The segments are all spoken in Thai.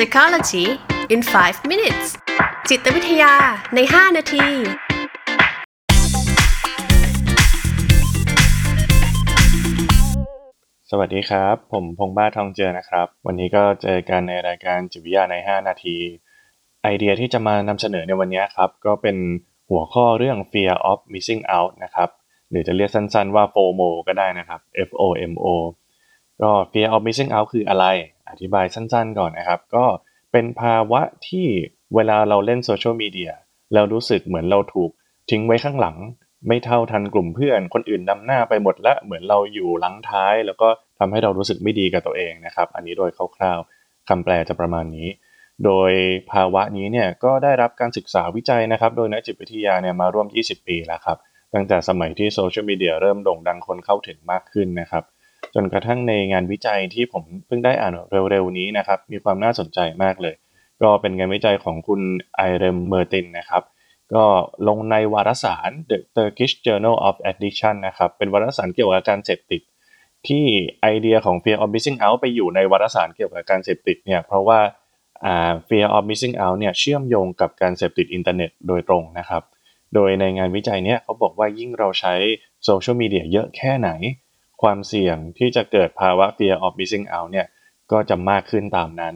Psychology in 5 minutes จิตวิทยาใน 5 นาที สวัสดีครับ ผมพงษ์บ้าทองเจอนะครับ วันนี้ก็เจอกันในรายการจิตวิทยาใน 5 นาที ไอเดียที่จะมานำเสนอในวันนี้ครับ ก็เป็นหัวข้อเรื่อง fear of missing out นะครับ หรือจะเรียกสั้นๆว่า FOMO ก็ได้นะครับ F O M O ก็ fear of missing out คืออะไร อธิบายสั้นๆก่อนนะครับ ก็เป็นภาวะที่เวลาเราเล่นโซเชียลมีเดียเรารู้สึกเหมือนเราถูกทิ้งไว้ข้างหลัง ไม่เท่าทันกลุ่มเพื่อน คนอื่นนำหน้าไปหมดและเหมือนเราอยู่หลังท้าย แล้วก็ทำให้เรารู้สึกไม่ดีกับตัวเองนะครับ อันนี้โดยคร่าวๆคำแปลจะประมาณนี้ โดยภาวะนี้เนี่ยก็ได้รับการศึกษาวิจัยนะครับ โดยนักจิตวิทยาเนี่ยมาร่วม 20 ปีแล้วครับตั้งแต่สมัยที่โซเชียลมีเดียเริ่มโด่งดังคนเข้าถึงมากขึ้นนะครับ จนกระทั่งในงานวิจัยที่ผมเพิ่งได้อ่านเร็วๆนี้นะครับ มีความน่าสนใจมากเลย ก็เป็นงานวิจัยของคุณไอเรมเมอร์ตินนะครับ ก็ลงในวารสาร The Turkish Journal of Addiction นะครับ เป็นวารสารเกี่ยวกับการเสพติด ที่ไอเดียของ Fear of Missing Out ไปอยู่ในวารสารเกี่ยวกับการเสพติดเนี่ยเพราะว่าอ่า Fear of Missing Out เนี่ยเชื่อมโยงกับการเสพติดอินเทอร์เน็ตโดยตรงนะครับ โดยในงานวิจัยเนี้ยเขาบอกว่ายิ่งเราใช้โซเชียลมีเดียเยอะแค่ไหน ความเสี่ยงที่จะเกิดภาวะ fear of missing out เนี่ยก็จะมากขึ้นตามนั้น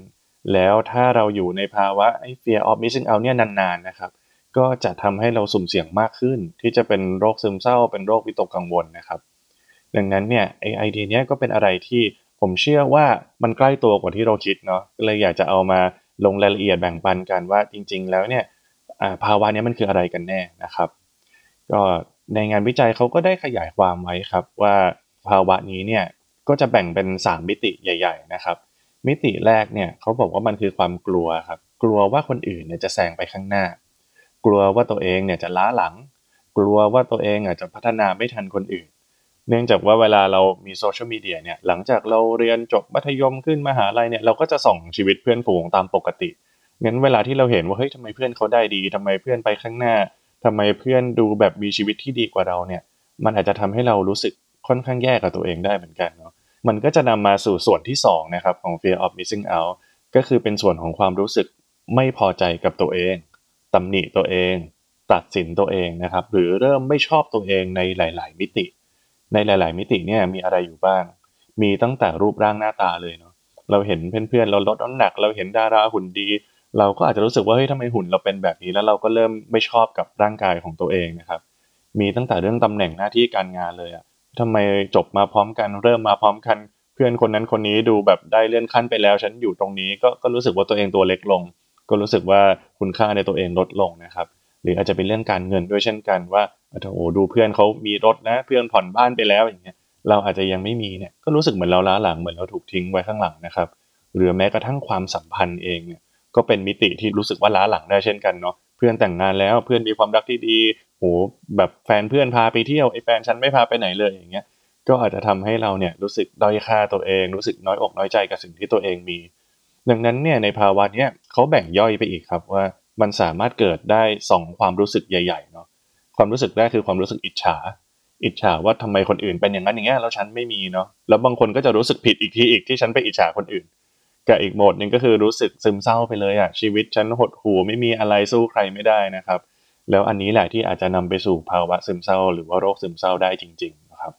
แล้วถ้าเราอยู่ในภาวะไอ้ fear of missing out เนี่ยนานๆนะครับ ก็จะทำให้เราสุ่มเสี่ยงมากขึ้น ที่จะเป็นโรคซึมเศร้า เป็นโรควิตกกังวลนะครับ ดังนั้นเนี่ยไอไอเดียเนี้ยก็เป็นอะไรที่ผมเชื่อว่ามันใกล้ตัวกว่าที่เราคิดเนาะก็เลยอยากจะเอามาลงรายละเอียดแบ่งปันกันว่าจริง ๆ แล้วเนี่ยภาวะนี้มันคืออะไรกันแน่นะครับ ก็ในงานวิจัยเขาก็ได้ขยายความไว้ครับว่า ภาวะนี้เนี่ยก็จะแบ่งเป็น 3 มิติใหญ่ ๆ นะครับ มิติแรกเนี่ยเขาบอกว่ามันคือความกลัวครับ กลัวว่าคนอื่นเนี่ยจะแซงไปข้างหน้า กลัวว่าตัวเองเนี่ยจะล้าหลัง กลัวว่าตัวเองอาจจะพัฒนาไม่ทันคนอื่น เนื่องจากว่าเวลาเรามีโซเชียลมีเดียเนี่ยหลังจากเราเรียนจบมัธยมขึ้นมหาลัยเนี่ยเราก็จะส่องชีวิตเพื่อนฝูงตามปกติงั้นเวลาที่เราเห็นว่าเฮ้ยทำไมเพื่อนเขาได้ดีทำไมเพื่อนไปข้างหน้าทำไมเพื่อนดูแบบมีชีวิตที่ดีกว่าเราเนี่ยมันอาจจะทำให้เรารู้สึก ค่อนข้างแย่กับตัวเองได้เหมือนกันเนาะมันก็จะนำมาสู่ส่วนที่สองนะครับของ fear of missing out ก็คือเป็นส่วนของความรู้สึกไม่พอใจกับตัวเองตำหนิตัวเอง ตัดสินตัวเองนะครับหรือเริ่มไม่ชอบตัวเองในหลาย ๆ มิติ ในหลาย ๆ มิติเนี่ยมีอะไรอยู่บ้าง มีตั้งแต่รูปร่างหน้าตาเลยเนาะเราเห็นเพื่อนๆเราลดน้ำหนัก เราเห็นดาราหุ่นดี เราก็อาจจะรู้สึกว่าเฮ้ยทำไมหุ่นเราเป็นแบบนี้แล้วเราก็เริ่มไม่ชอบกับร่างกายของตัวเองนะครับมีตั้งแต่เรื่องตำแหน่งหน้าที่การงานเลยอะ ทำไมจบมาพร้อมกัน เริ่มมาพร้อมกัน เพื่อนคนนั้นคนนี้ดูแบบได้เลื่อนขั้นไปแล้ว ฉันอยู่ตรงนี้ก็ก็รู้สึกว่าตัวเองตัวเล็กลง ก็รู้สึกว่าคุณค่าในตัวเองลดลงนะครับ หรืออาจจะเป็นเรื่องการเงินด้วยเช่นกันว่าโอ้โหดูเพื่อนเขามีรถนะเพื่อนผ่อนบ้านไปแล้วอย่างเงี้ยเราอาจจะยังไม่มีเนี่ยก็รู้สึกเหมือนเราล้าหลังเหมือนเราถูกทิ้งไว้ข้างหลังนะครับหรือแม้กระทั่งความสัมพันธ์เองเนี่ยก็เป็นมิติที่รู้สึกว่าล้าหลังได้เช่นกันเนาะ พื่อนแต่งงานแล้วเพื่อนมีความรักที่ดีโหแบบแฟนเพื่อนพาไปเที่ยวไอ้แฟนฉันไม่พาไปไหนเลยอย่างเงี้ยก็อาจจะทำให้เราเนี่ยรู้สึกด้อยค่าตัวเอง รู้สึกน้อยอกน้อยใจกับสิ่งที่ตัวเองมี ดังนั้นเนี่ยในภาวะเนี้ยเขาแบ่งย่อยไปอีกครับว่ามันสามารถเกิดได้สองความรู้สึกใหญ่ๆเนาะความรู้สึกแรกคือความรู้สึกอิจฉา อิจฉาว่าทำไมคนอื่นเป็นอย่างนั้นอย่างเงี้ยแล้วฉันไม่มีเนาะแล้วบางคนก็จะรู้สึกผิดอีกทีอีกที่ฉันไปอิจฉาคนอื่น กับอีกโหมดหนึ่งก็คือรู้สึกซึมเศร้าไปเลยอะชีวิตฉันหดหู่ไม่มีอะไรสู้ใครไม่ได้นะครับ แล้วอันนี้แหละที่อาจจะนำไปสู่ภาวะซึมเศร้า หรือว่าโรคซึมเศร้าได้จริง ๆ นะครับ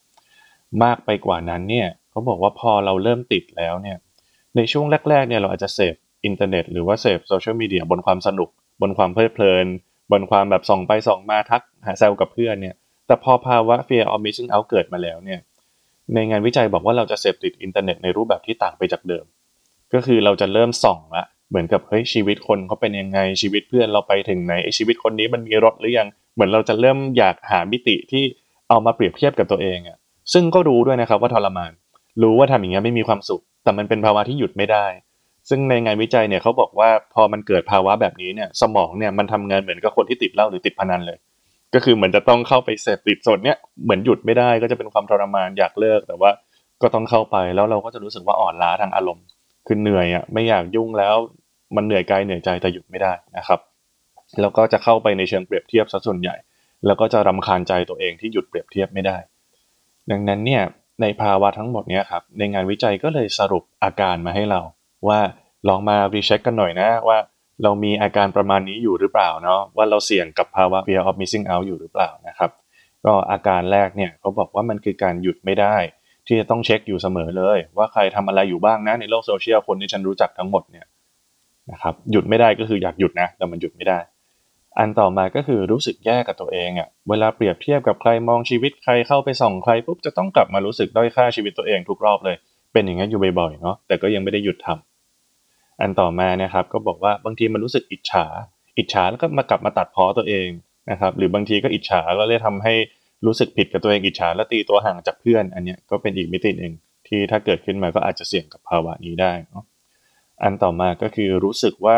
มากไปกว่านั้นเนี่ยเขาบอกว่าพอเราเริ่มติดแล้วเนี่ยในช่วงแรกๆเนี่ยเราอาจจะเสพอินเทอร์เน็ตหรือว่าเสพโซเชียลมีเดียบนความสนุก บนความเพลิดเพลิน บนความแบบส่องไปส่องมาทักหาแซวกับเพื่อนเนี่ยแต่พอภาวะ fear of missing out เกิดมาแล้วเนี่ยในงานวิจัยบอกว่าเราจะเสพติดอินเทอร์เน็ตในรูปแบบที่ต่างไปจากเดิม ก็คือเราจะเริ่มส่องละเหมือนกับเฮ้ยชีวิตคนเขาเป็นยังไงชีวิตเพื่อนเราไปถึงไหนไอชีวิตคนนี้มันมีรถหรือยังเหมือนเราจะเริ่มอยากหามิติที่เอามาเปรียบเทียบกับตัวเองอะซึ่งก็รู้ด้วยนะครับว่าทรมาน รู้ว่าทำอย่างเงี้ยไม่มีความสุข แต่มันเป็นภาวะที่หยุดไม่ได้ ซึ่งในงานวิจัยเนี่ยเขาบอกว่าพอมันเกิดภาวะแบบนี้เนี่ยสมองเนี่ยมันทำงานเหมือนกับคนที่ติดเหล้าหรือติดพนันเลย ก็คือเหมือนจะต้องเข้าไปเสพติดโซนเนี้ยเหมือนหยุดไม่ได้ก็จะเป็นความทรมานอยากเลิกแต่ว่าก็ต้องเข้าไปแล้วเราก็จะรู้สึกว่าอ่อนล้าทางอารมณ์ คือเหนื่อยอะไม่อยากยุ่งแล้วมันเหนื่อยกายเหนื่อยใจแต่หยุดไม่ได้นะครับ แล้วก็จะเข้าไปในเชิงเปรียบเทียบซะส่วนใหญ่ แล้วก็จะรำคาญใจตัวเองที่หยุดเปรียบเทียบไม่ได้ ดังนั้นเนี่ยในภาวะทั้งหมดเนี้ยครับในงานวิจัยก็เลยสรุปอาการมาให้เรา ว่าลองมารีเช็คกันหน่อยนะว่าเรามีอาการประมาณนี้อยู่หรือเปล่าเนาะว่าเราเสี่ยงกับภาวะ fear of missing out อยู่หรือเปล่านะครับ ก็อาการแรกเนี่ยเขาบอกว่ามันคือการหยุดไม่ได้ ที่จะต้องเช็คอยู่เสมอเลย ว่าใครทำอะไรอยู่บ้างนะในโลกโซเชียลคนที่ฉันรู้จักทั้งหมดเนี่ยนะครับหยุดไม่ได้ก็คืออยากหยุดนะ แต่มันหยุดไม่ได้ อันต่อมาก็คือรู้สึกแย่กับตัวเองอะ่ะเวลาเปรียบเทียบกับใครมองชีวิตใครเข้าไปส่องใครปุ๊บจะต้องกลับมารู้สึกด้อยค่าชีวิตตัวเองทุกรอบเลย เป็นอย่างนั้นอยู่บ่อยๆเนาะแต่ก็ยังไม่ได้หยุดทำอันต่อมานะครับก็บอกว่าบางทีมันรู้สึกอิจฉา อิจฉาแล้วก็มากลับมาตัดพ้อตัวเองนะครับหรือบางทีก็อิจฉาก็เลยทำให้ รู้สึกผิดกับตัวเองอิจฉาและตีตัวห่างจากเพื่อน อันเนี้ยก็เป็นอีกมิติหนึ่งที่ถ้าเกิดขึ้นมาก็อาจจะเสี่ยงกับภาวะนี้ได้ อันต่อมาก็คือรู้สึกว่า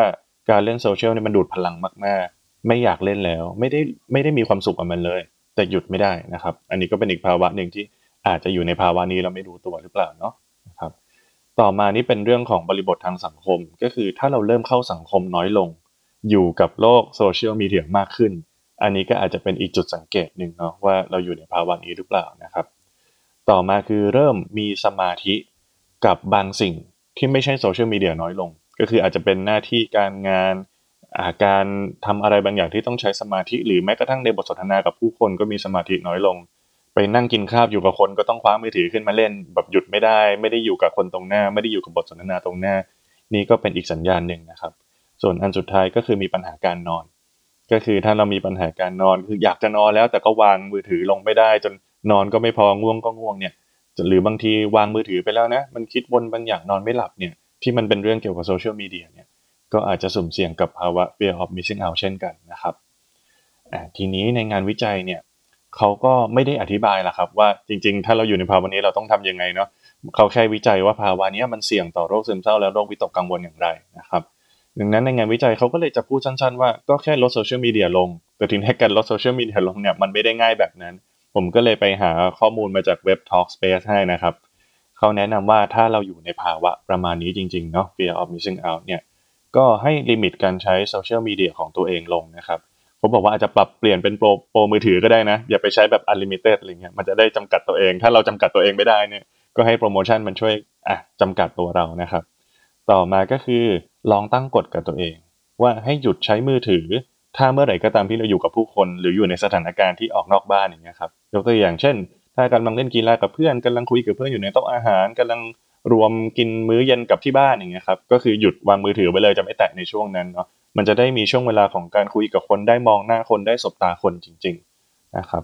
การเล่นโซเชียลเนี่ยมันดูดพลังมากๆ ไม่อยากเล่นแล้ว ไม่ได้ไม่ได้มีความสุขกับมันเลย แต่หยุดไม่ได้นะครับ อันนี้ก็เป็นอีกภาวะหนึ่งที่อาจจะอยู่ในภาวะนี้เราไม่รู้ตัวหรือเปล่าเนาะนะครับ ต่อมานี่เป็นเรื่องของบริบททางสังคม ก็คือถ้าเราเริ่มเข้าสังคมน้อยลง อยู่กับโลกโซเชียลมีเดียมากขึ้น อันนี้ก็อาจจะเป็นอีกจุดสังเกตหนึ่งเนาะว่าเราอยู่ในภาวะนี้หรือเปล่านะครับ ต่อมาคือเริ่มมีสมาธิกับบางสิ่งที่ไม่ใช่โซเชียลมีเดียน้อยลง ก็คืออาจจะเป็นหน้าที่การงานอาการทำอะไรบางอย่างที่ต้องใช้สมาธิ หรือแม้กระทั่งในบทสนทนากับผู้คนก็มีสมาธิน้อยลง ไปนั่งกินข้าวอยู่กับคนก็ต้องคว้ามือถือขึ้นมาเล่น แบบหยุดไม่ได้ ไม่ได้อยู่กับคนตรงหน้า ไม่ได้อยู่กับบทสนทนาตรงหน้า นี่ก็เป็นอีกสัญญาณหนึ่งนะครับ ส่วนอันสุดท้ายก็คือมีปัญหาการนอน ก็คือถ้าเรามีปัญหาการนอนคืออยากจะนอนแล้วแต่ก็วางมือถือลงไม่ได้ จนนอนก็ไม่พอง่วงก็ง่วงเนี่ยหรือบางทีวางมือถือไปแล้วนะ มันคิดวนบางอย่างนอนไม่หลับเนี่ยที่มันเป็นเรื่องเกี่ยวกับโซเชียลมีเดียเนี่ยก็อาจจะสุ่มเสี่ยงกับภาวะ fear of missing out เช่นกันนะครับทีนี้ในงานวิจัยเนี่ยเขาก็ไม่ได้อธิบายละครับว่าจริงๆ ถ้าเราอยู่ในภาวะนี้เราต้องทำยังไงเนาะเขาแค่วิจัยว่าภาวะนี้มันเสี่ยงต่อโรคซึมเศร้าและโรควิตกกังวลอย่างไรนะครับ ดังนั้นในงานวิจัยเขาก็เลยจะพูดสั้นๆว่าก็แค่ลดโซเชียลมีเดียลง แต่ทีนี้การลดโซเชียลมีเดียลงเนี่ยมันไม่ได้ง่ายแบบนั้น ผมก็เลยไปหาข้อมูลมาจากเว็บ Talkspace ให้นะครับเขาแนะนำว่าถ้าเราอยู่ในภาวะประมาณนี้จริงๆเนาะ fear of missing out เนี่ยก็ให้ลิมิตการใช้โซเชียลมีเดียของตัวเองลงนะครับผมบอกว่าอาจจะปรับเปลี่ยนเป็นโปรโปรมือถือก็ได้นะ อย่าไปใช้แบบ unlimited อะไรเงี้ยมันจะได้จำกัดตัวเอง ถ้าเราจำกัดตัวเองไม่ได้เนี่ยก็ให้โปรโมชั่นมันช่วยอะจำกัดตัวเรานะครับ ต่อมาก็คือ ลองตั้งกฎกับตัวเอง ว่าให้หยุดใช้มือถือ ถ้าเมื่อไหร่ก็ตามที่เราอยู่กับผู้คน หรืออยู่ในสถานการณ์ที่ออกนอกบ้านอย่างเงี้ยครับยกตัวอย่างเช่น ถ้ากำลังเล่นกีฬากับเพื่อนกำลังคุยกับเพื่อนอยู่ในโต๊ะอาหารกำลังรวมกินมื้อเย็นกับที่บ้านอย่างเงี้ยครับก็คือหยุดวางมือถือไปเลยจะไม่แตะในช่วงนั้นเนาะมันจะได้มีช่วงเวลาของการคุยกับคนได้มองหน้าคนได้สบตาคนจริง ๆนะครับ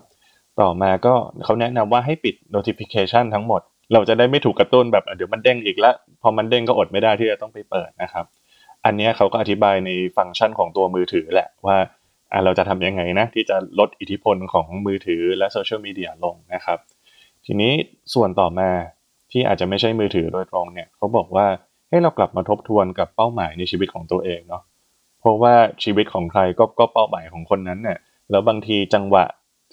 ต่อมาก็เขาแนะนำว่าให้ปิด notification ทั้งหมด เราจะได้ไม่ถูกกระตุ้นแบบเดี๋ยวมันเด้งอีกแล้วพอมันเด้งก็อดไม่ได้ที่จะต้องไปเปิดนะครับ อันนี้เขาก็อธิบายในฟังก์ชันของตัวมือถือแหละว่าเราจะทำยังไงนะที่จะลดอิทธิพลของมือถือและโซเชียลมีเดียลงนะครับ ทีนี้ส่วนต่อมาที่อาจจะไม่ใช่มือถือโดยตรงเนี่ยเขาบอกว่าให้เรากลับมาทบทวนกับเป้าหมายในชีวิตของตัวเองเนาะเพราะว่าชีวิตของใครก็ก็เป้าหมายของคนนั้นเนี่ยแล้วบางทีจังหวะ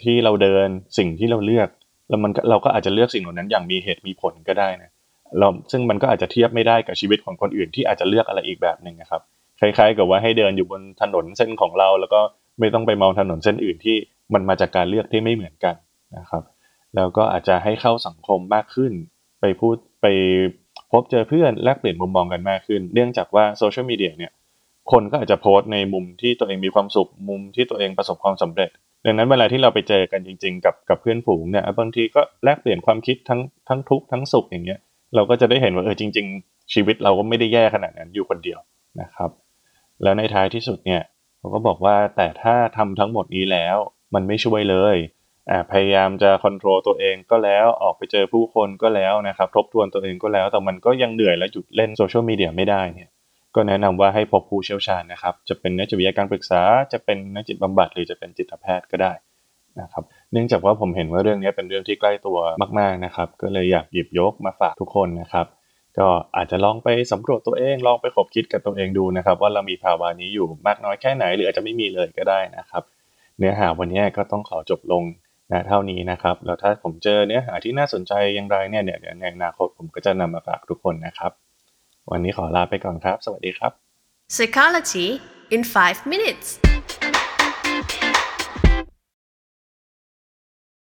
ที่เราเดินสิ่งที่เราเลือก แล้วมันเราก็อาจจะเลือกสิ่งเหล่านั้นอย่างมีเหตุมีผลก็ได้นะเราซึ่งมันก็อาจจะเทียบไม่ได้กับชีวิตของคนอื่นที่อาจจะเลือกอะไรอีกแบบหนึ่งนะครับ คล้ายๆ กับว่าให้เดินอยู่บนถนนเส้นของเรา แล้วก็ไม่ต้องไปมองถนนเส้นอื่นที่มันมาจากการเลือกที่ไม่เหมือนกันนะครับ แล้วก็อาจจะให้เข้าสังคมมากขึ้น ไปพูดไปพบเจอเพื่อนแลกเปลี่ยนมุมมองกันมากขึ้น เนื่องจากว่าโซเชียลมีเดียเนี่ยคนก็อาจจะโพสต์ในมุมที่ตัวเองมีความสุขมุมที่ตัวเองประสบความสำเร็จ ดังนั้นเวลาที่เราไปเจอกันจริง ๆ กับกับเพื่อนฝูงเนี่ยบางทีก็แลกเปลี่ยนความคิดทั้งทั้งทุกข์ทั้งสุขอย่างเงี้ยเราก็จะได้เห็นว่าเออจริง ๆ ชีวิตเราก็ไม่ได้แย่ขนาดนั้นอยู่คนเดียวนะครับ แล้วในท้ายที่สุดเนี่ยเขาก็บอกว่าแต่ถ้าทำทั้งหมดนี้แล้วมันไม่ช่วยเลยพยายามจะควบคุมตัวเองก็แล้วออกไปเจอผู้คนก็แล้วนะครับ ทบทวนตัวเองก็แล้ว แต่มันก็ยังเหนื่อยและหยุดเล่นโซเชียลมีเดียไม่ได้เนี่ย ก็แนะนำว่าให้พบผู้เชี่ยวชาญนะครับ จะเป็นนักจิตวิทยาการปรึกษา จะเป็นนักจิตบำบัดหรือจะเป็นจิตแพทย์ก็ได้นะครับ เนื่องจากว่าผมเห็นว่าเรื่องนี้เป็นเรื่องที่ใกล้ตัวมาก ๆนะครับ ก็เลยอยากหยิบยกมาฝากทุกคนนะครับ ก็อาจจะลองไปสำรวจตัวเอง ลองไปขบคิดกับตัวเองดูนะครับ ว่าเรามีภาวะนี้อยู่มากน้อยแค่ไหน หรืออาจจะไม่มีเลยก็ได้นะครับ เนื้อหาวันนี้ก็ต้องขอจบลงนะเท่านี้นะครับ แล้วถ้าผมเจอเนื้อหาที่น่าสนใจอย่างไรเนี่ยเดี๋ยวในอนาคตผมก็จะนำมาฝากทุกคนนะครับ วันนี้ขอลาไปก่อนครับ สวัสดีครับ Psychology in 5 minutes